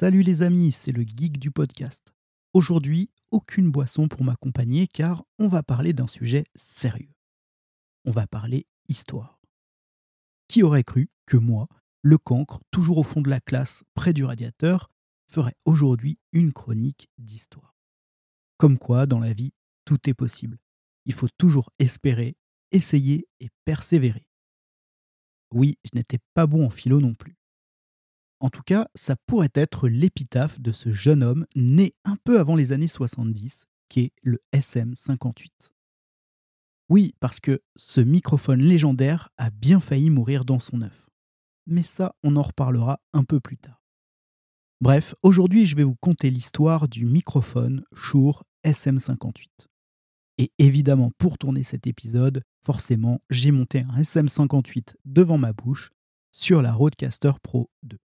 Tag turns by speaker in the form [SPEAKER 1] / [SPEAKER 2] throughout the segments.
[SPEAKER 1] Salut les amis, c'est le geek du podcast. Aujourd'hui, aucune boisson pour m'accompagner car on va parler d'un sujet sérieux. On va parler histoire. Qui aurait cru que moi, le cancre, toujours au fond de la classe, près du radiateur, ferait aujourd'hui une chronique d'histoire? Comme quoi, dans la vie, tout est possible. Il faut toujours espérer, essayer et persévérer. Oui, je n'étais pas bon en philo non plus. En tout cas, ça pourrait être l'épitaphe de ce jeune homme né un peu avant les années 70, qui est le SM58. Oui, parce que ce microphone légendaire a bien failli mourir dans son œuf. Mais ça, on en reparlera un peu plus tard. Bref, aujourd'hui, je vais vous conter l'histoire du microphone Shure SM58. Et évidemment, pour tourner cet épisode, forcément, j'ai monté un SM58 devant ma bouche sur la Rodecaster Pro 2.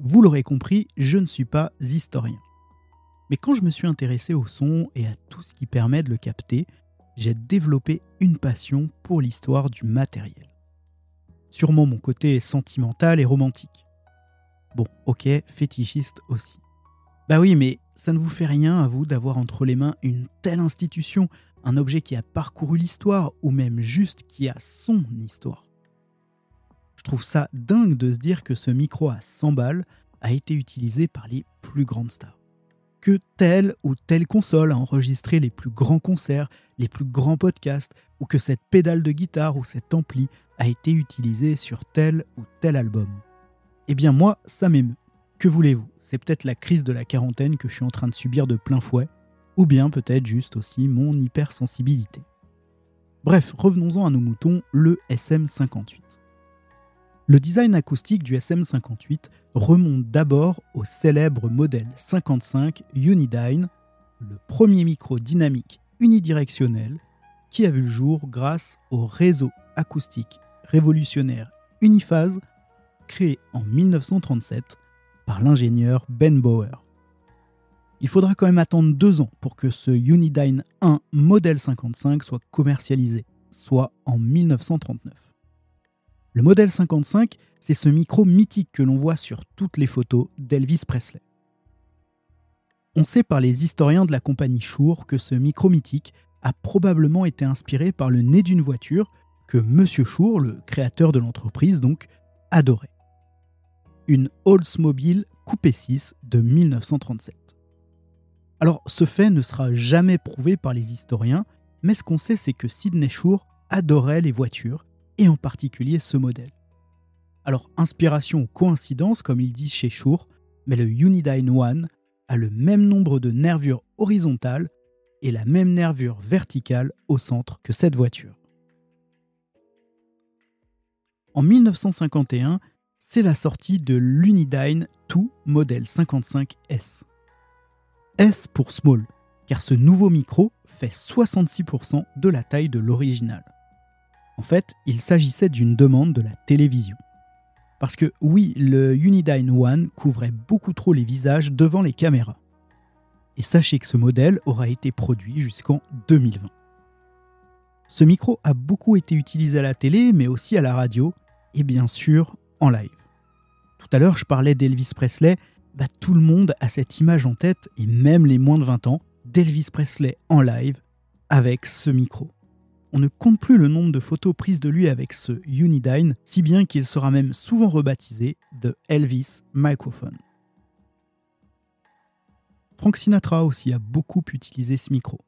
[SPEAKER 1] Vous l'aurez compris, je ne suis pas historien. Mais quand je me suis intéressé au son et à tout ce qui permet de le capter, j'ai développé une passion pour l'histoire du matériel. Sûrement mon côté sentimental et romantique. Bon, ok, fétichiste aussi. Bah oui, mais ça ne vous fait rien à vous d'avoir entre les mains une telle institution, un objet qui a parcouru l'histoire, ou même juste qui a son histoire? Je trouve ça dingue de se dire que ce micro à 100 balles a été utilisé par les plus grandes stars. Que telle ou telle console a enregistré les plus grands concerts, les plus grands podcasts, ou que cette pédale de guitare ou cet ampli a été utilisé sur tel ou tel album. Eh bien moi, ça m'émeut. Que voulez-vous? C'est peut-être la crise de la quarantaine que je suis en train de subir de plein fouet, ou bien peut-être juste aussi mon hypersensibilité. Bref, revenons-en à nos moutons, le SM58. Le design acoustique du SM58 remonte d'abord au célèbre modèle 55 Unidyne, le premier micro dynamique unidirectionnel qui a vu le jour grâce au réseau acoustique révolutionnaire Uniphase créé en 1937 par l'ingénieur Ben Bauer. Il faudra quand même attendre deux ans pour que ce Unidyne 1 modèle 55 soit commercialisé, soit en 1939. Le modèle 55, c'est ce micro mythique que l'on voit sur toutes les photos d'Elvis Presley. On sait par les historiens de la compagnie Shure que ce micro mythique a probablement été inspiré par le nez d'une voiture que M. Shure, le créateur de l'entreprise, donc, adorait. Une Oldsmobile Coupé 6 de 1937. Alors, ce fait ne sera jamais prouvé par les historiens, mais ce qu'on sait, c'est que Sidney Shure adorait les voitures et en particulier ce modèle. Alors, inspiration ou coïncidence, comme ils disent chez Shure, mais le Unidyne One a le même nombre de nervures horizontales et la même nervure verticale au centre que cette voiture. En 1951, c'est la sortie de l'Unidyne 2 modèle 55S. S pour small, car ce nouveau micro fait 66% de la taille de l'original. En fait, il s'agissait d'une demande de la télévision. Parce que oui, le Unidyne One couvrait beaucoup trop les visages devant les caméras. Et sachez que ce modèle aura été produit jusqu'en 2020. Ce micro a beaucoup été utilisé à la télé, mais aussi à la radio, et bien sûr en live. Tout à l'heure, je parlais d'Elvis Presley, bah, tout le monde a cette image en tête, et même les moins de 20 ans, d'Elvis Presley en live avec ce micro on ne compte plus le nombre de photos prises de lui avec ce Unidyne, si bien qu'il sera même souvent rebaptisé de Elvis Microphone. Frank Sinatra aussi a beaucoup utilisé ce micro.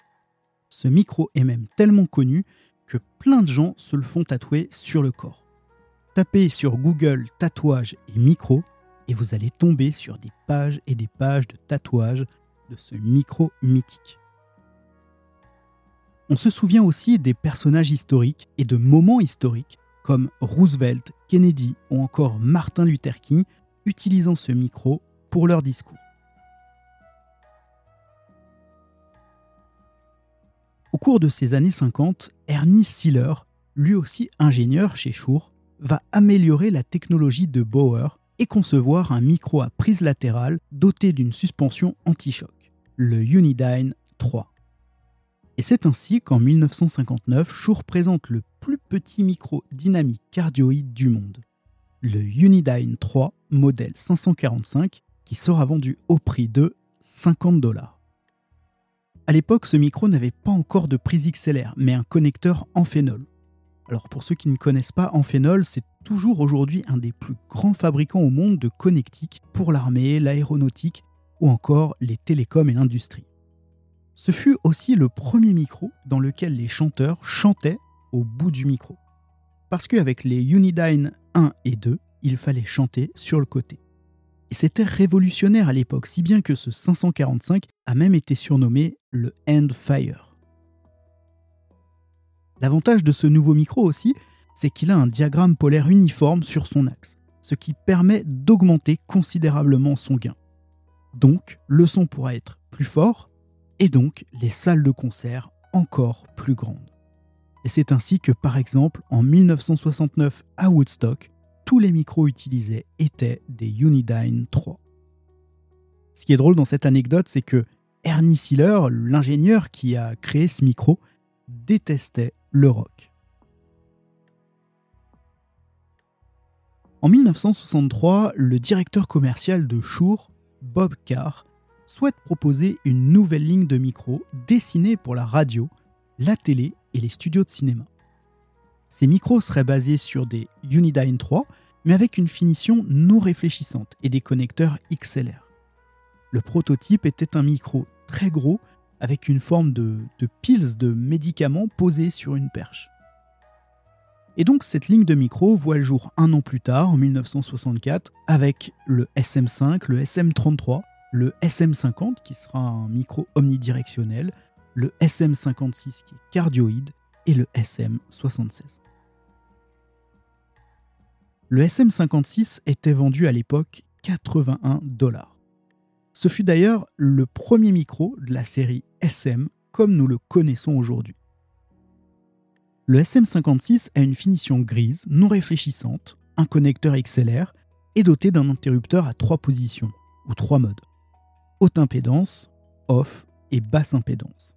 [SPEAKER 1] Ce micro est même tellement connu que plein de gens se le font tatouer sur le corps. Tapez sur Google tatouage et micro et vous allez tomber sur des pages et des pages de tatouages de ce micro mythique. On se souvient aussi des personnages historiques et de moments historiques comme Roosevelt, Kennedy ou encore Martin Luther King utilisant ce micro pour leur discours. Au cours de ces années 50, Ernie Siller, lui aussi ingénieur chez Shure, va améliorer la technologie de Bauer et concevoir un micro à prise latérale doté d'une suspension anti-choc, le Unidyne 3. Et c'est ainsi qu'en 1959, Shure présente le plus petit micro dynamique cardioïde du monde, le Unidyne 3 modèle 545 qui sera vendu au prix de 50 dollars. À l'époque, ce micro n'avait pas encore de prise XLR, mais un connecteur en. Alors pour ceux qui ne connaissent pas, Amphenol, c'est toujours aujourd'hui un des plus grands fabricants au monde de connectiques pour l'armée, l'aéronautique ou encore les télécoms et l'industrie. Ce fut aussi le premier micro dans lequel les chanteurs chantaient au bout du micro. Parce qu'avec les Unidyne 1 et 2, il fallait chanter sur le côté. Et c'était révolutionnaire à l'époque, si bien que ce 545 a même été surnommé le Endfire. L'avantage de ce nouveau micro aussi, c'est qu'il a un diagramme polaire uniforme sur son axe, ce qui permet d'augmenter considérablement son gain. Donc, le son pourra être plus fort, et donc les salles de concert encore plus grandes. Et c'est ainsi que, par exemple, en 1969 à Woodstock, tous les micros utilisés étaient des Unidyne 3. Ce qui est drôle dans cette anecdote, c'est que Ernie Siller, l'ingénieur qui a créé ce micro, détestait le rock. En 1963, le directeur commercial de Shure, Bob Carr, souhaite proposer une nouvelle ligne de micros dessinée pour la radio, la télé et les studios de cinéma. Ces micros seraient basés sur des Unidyne 3, mais avec une finition non réfléchissante et des connecteurs XLR. Le prototype était un micro très gros avec une forme de, piles de médicaments posés sur une perche. Et donc cette ligne de micro voit le jour un an plus tard, en 1964, avec le SM5, le SM33, le SM50 qui sera un micro omnidirectionnel, le SM56 qui est cardioïde et le SM76. Le SM56 était vendu à l'époque 81 dollars. Ce fut d'ailleurs le premier micro de la série SM comme nous le connaissons aujourd'hui. Le SM56 a une finition grise, non réfléchissante, un connecteur XLR et doté d'un interrupteur à trois positions, ou trois modes. Haute impédance, off et basse impédance.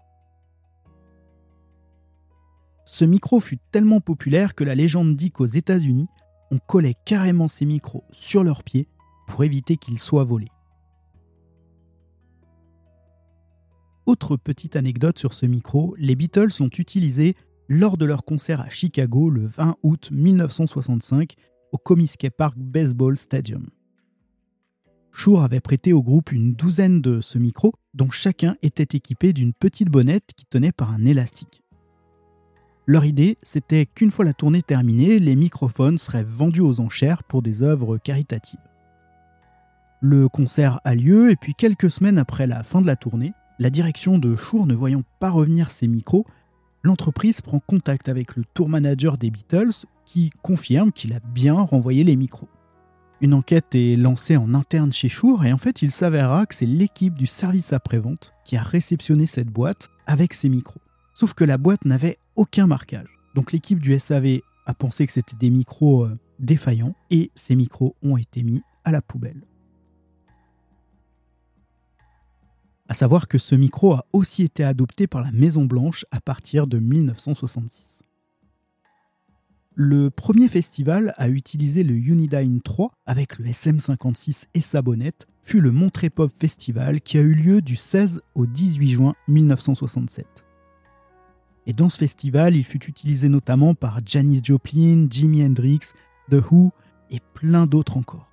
[SPEAKER 1] Ce micro fut tellement populaire que la légende dit qu'aux États-Unis, on collait carrément ces micros sur leurs pieds pour éviter qu'ils soient volés. Autre petite anecdote sur ce micro, les Beatles ont utilisé lors de leur concert à Chicago le 20 août 1965 au Comiskey Park Baseball Stadium. Shure avait prêté au groupe une douzaine de ce micro, dont chacun était équipé d'une petite bonnette qui tenait par un élastique. Leur idée, c'était qu'une fois la tournée terminée, les microphones seraient vendus aux enchères pour des œuvres caritatives. Le concert a lieu et puis quelques semaines après la fin de la tournée, la direction de Shure ne voyant pas revenir ses micros, l'entreprise prend contact avec le tour manager des Beatles qui confirme qu'il a bien renvoyé les micros. Une enquête est lancée en interne chez Shure et en fait il s'avérera que c'est l'équipe du service après-vente qui a réceptionné cette boîte avec ses micros. Sauf que la boîte n'avait aucun marquage. Donc l'équipe du SAV a pensé que c'était des micros euh, défaillants et ces micros ont été mis à la poubelle. À savoir que ce micro a aussi été adopté par la Maison Blanche à partir de 1966. Le premier festival à utiliser le Unidyne 3 avec le SM56 et sa bonnette fut le Montré Pop Festival qui a eu lieu du 16 au 18 juin 1967. Et dans ce festival, il fut utilisé notamment par Janis Joplin, Jimi Hendrix, The Who et plein d'autres encore.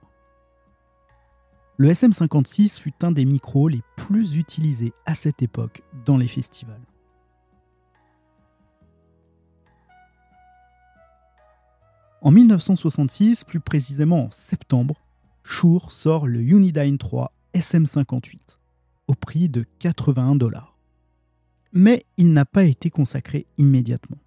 [SPEAKER 1] Le SM56 fut un des micros les plus utilisés à cette époque dans les festivals. En 1966, plus précisément en septembre, Shure sort le Unidyne 3 SM58 au prix de 81 dollars. Mais il n'a pas été consacré immédiatement.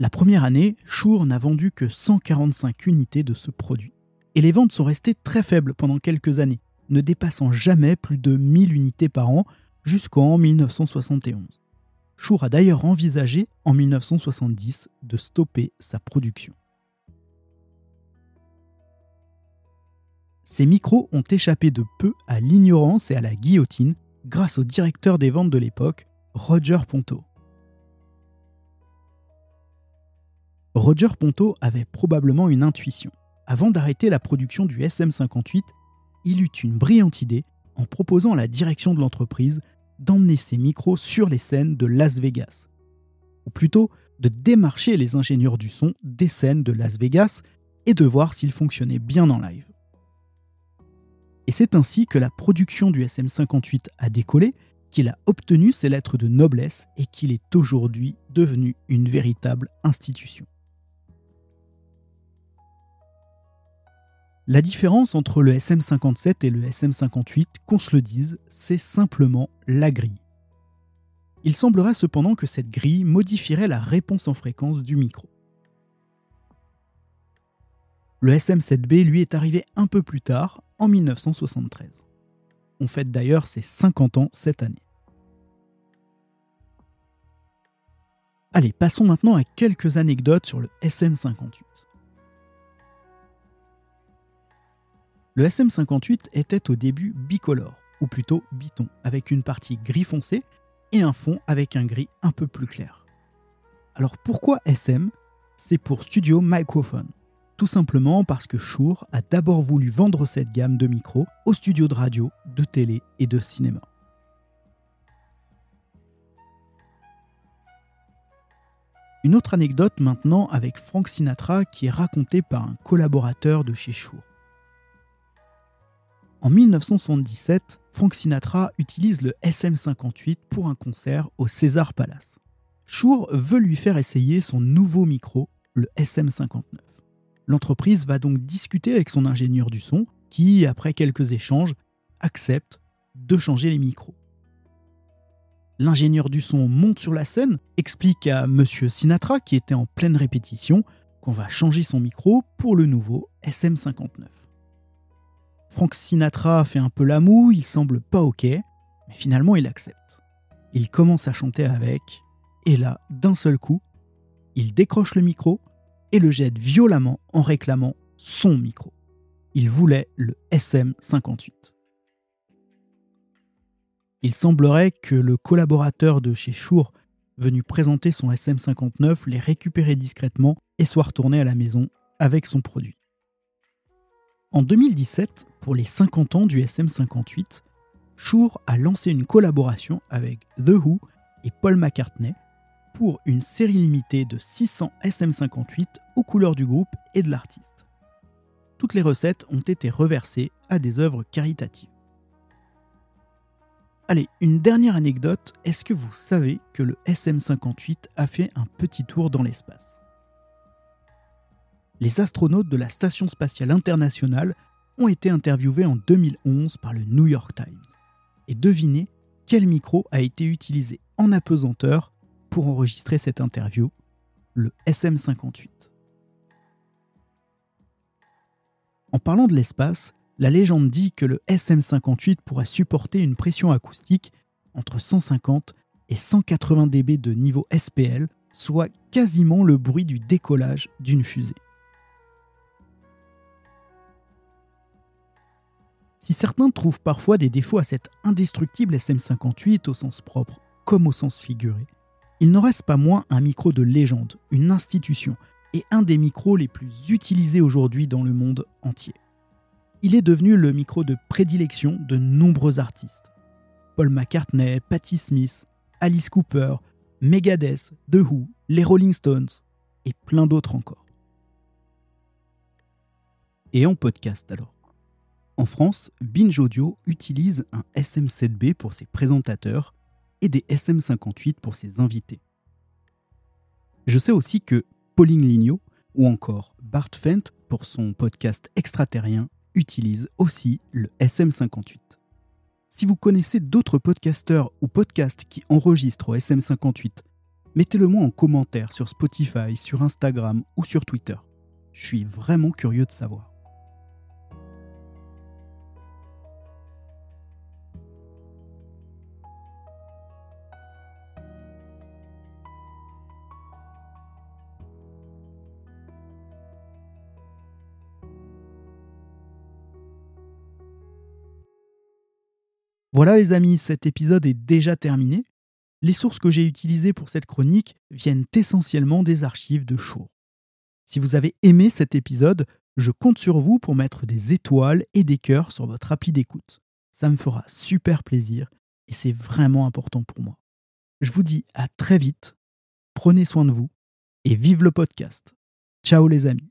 [SPEAKER 1] La première année, Shure n'a vendu que 145 unités de ce produit et les ventes sont restées très faibles pendant quelques années, ne dépassant jamais plus de 1000 unités par an jusqu'en 1971. Shure a d'ailleurs envisagé en 1970 de stopper sa production. Ces micros ont échappé de peu à l'ignorance et à la guillotine grâce au directeur des ventes de l'époque, Roger Ponto. Roger Ponto avait probablement une intuition. Avant d'arrêter la production du SM58, il eut une brillante idée en proposant à la direction de l'entreprise d'emmener ses micros sur les scènes de Las Vegas. Ou plutôt, de démarcher les ingénieurs du son des scènes de Las Vegas et de voir s'ils fonctionnaient bien en live. Et c'est ainsi que la production du SM58 a décollé, qu'il a obtenu ses lettres de noblesse et qu'il est aujourd'hui devenu une véritable institution. La différence entre le SM57 et le SM58, qu'on se le dise, c'est simplement la grille. Il semblerait cependant que cette grille modifierait la réponse en fréquence du micro. Le SM7B lui est arrivé un peu plus tard, en 1973. On fête d'ailleurs ses 50 ans cette année. Allez, passons maintenant à quelques anecdotes sur le SM58. Le SM58 était au début bicolore, ou plutôt biton, avec une partie gris foncé et un fond avec un gris un peu plus clair. Alors pourquoi SM C'est pour Studio Microphone. Tout simplement parce que Shure a d'abord voulu vendre cette gamme de micros aux studios de radio, de télé et de cinéma. Une autre anecdote maintenant avec Frank Sinatra qui est racontée par un collaborateur de chez Shure. En 1977, Frank Sinatra utilise le SM58 pour un concert au César Palace. Shure veut lui faire essayer son nouveau micro, le SM59. L'entreprise va donc discuter avec son ingénieur du son, qui, après quelques échanges, accepte de changer les micros. L'ingénieur du son monte sur la scène, explique à Monsieur Sinatra, qui était en pleine répétition, qu'on va changer son micro pour le nouveau SM59. Frank Sinatra fait un peu la moue, il semble pas ok, mais finalement il accepte. Il commence à chanter avec, et là, d'un seul coup, il décroche le micro et le jette violemment en réclamant son micro. Il voulait le SM58. Il semblerait que le collaborateur de chez Shure, venu présenter son SM59, l'ait récupéré discrètement et soit retourné à la maison avec son produit. En 2017, pour les 50 ans du SM58, Shure a lancé une collaboration avec The Who et Paul McCartney pour une série limitée de 600 SM58 aux couleurs du groupe et de l'artiste. Toutes les recettes ont été reversées à des œuvres caritatives. Allez, une dernière anecdote, est-ce que vous savez que le SM58 a fait un petit tour dans l'espace? Les astronautes de la Station spatiale internationale ont été interviewés en 2011 par le New York Times. Et devinez quel micro a été utilisé en apesanteur pour enregistrer cette interview Le SM58. En parlant de l'espace, la légende dit que le SM58 pourrait supporter une pression acoustique entre 150 et 180 dB de niveau SPL, soit quasiment le bruit du décollage d'une fusée. Si certains trouvent parfois des défauts à cet indestructible SM58 au sens propre comme au sens figuré, il n'en reste pas moins un micro de légende, une institution, et un des micros les plus utilisés aujourd'hui dans le monde entier. Il est devenu le micro de prédilection de nombreux artistes. Paul McCartney, Patti Smith, Alice Cooper, Megadeth, The Who, les Rolling Stones, et plein d'autres encore. Et en podcast alors? En France, Binge Audio utilise un SM7B pour ses présentateurs et des SM58 pour ses invités. Je sais aussi que Pauline Lignot ou encore Bart Fent pour son podcast extraterrien utilisent aussi le SM58. Si vous connaissez d'autres podcasteurs ou podcasts qui enregistrent au SM58, mettez-le moi en commentaire sur Spotify, sur Instagram ou sur Twitter. Je suis vraiment curieux de savoir. Voilà les amis, cet épisode est déjà terminé. Les sources que j'ai utilisées pour cette chronique viennent essentiellement des archives de Chour. Si vous avez aimé cet épisode, je compte sur vous pour mettre des étoiles et des cœurs sur votre appli d'écoute. Ça me fera super plaisir et c'est vraiment important pour moi. Je vous dis à très vite, prenez soin de vous et vive le podcast. Ciao les amis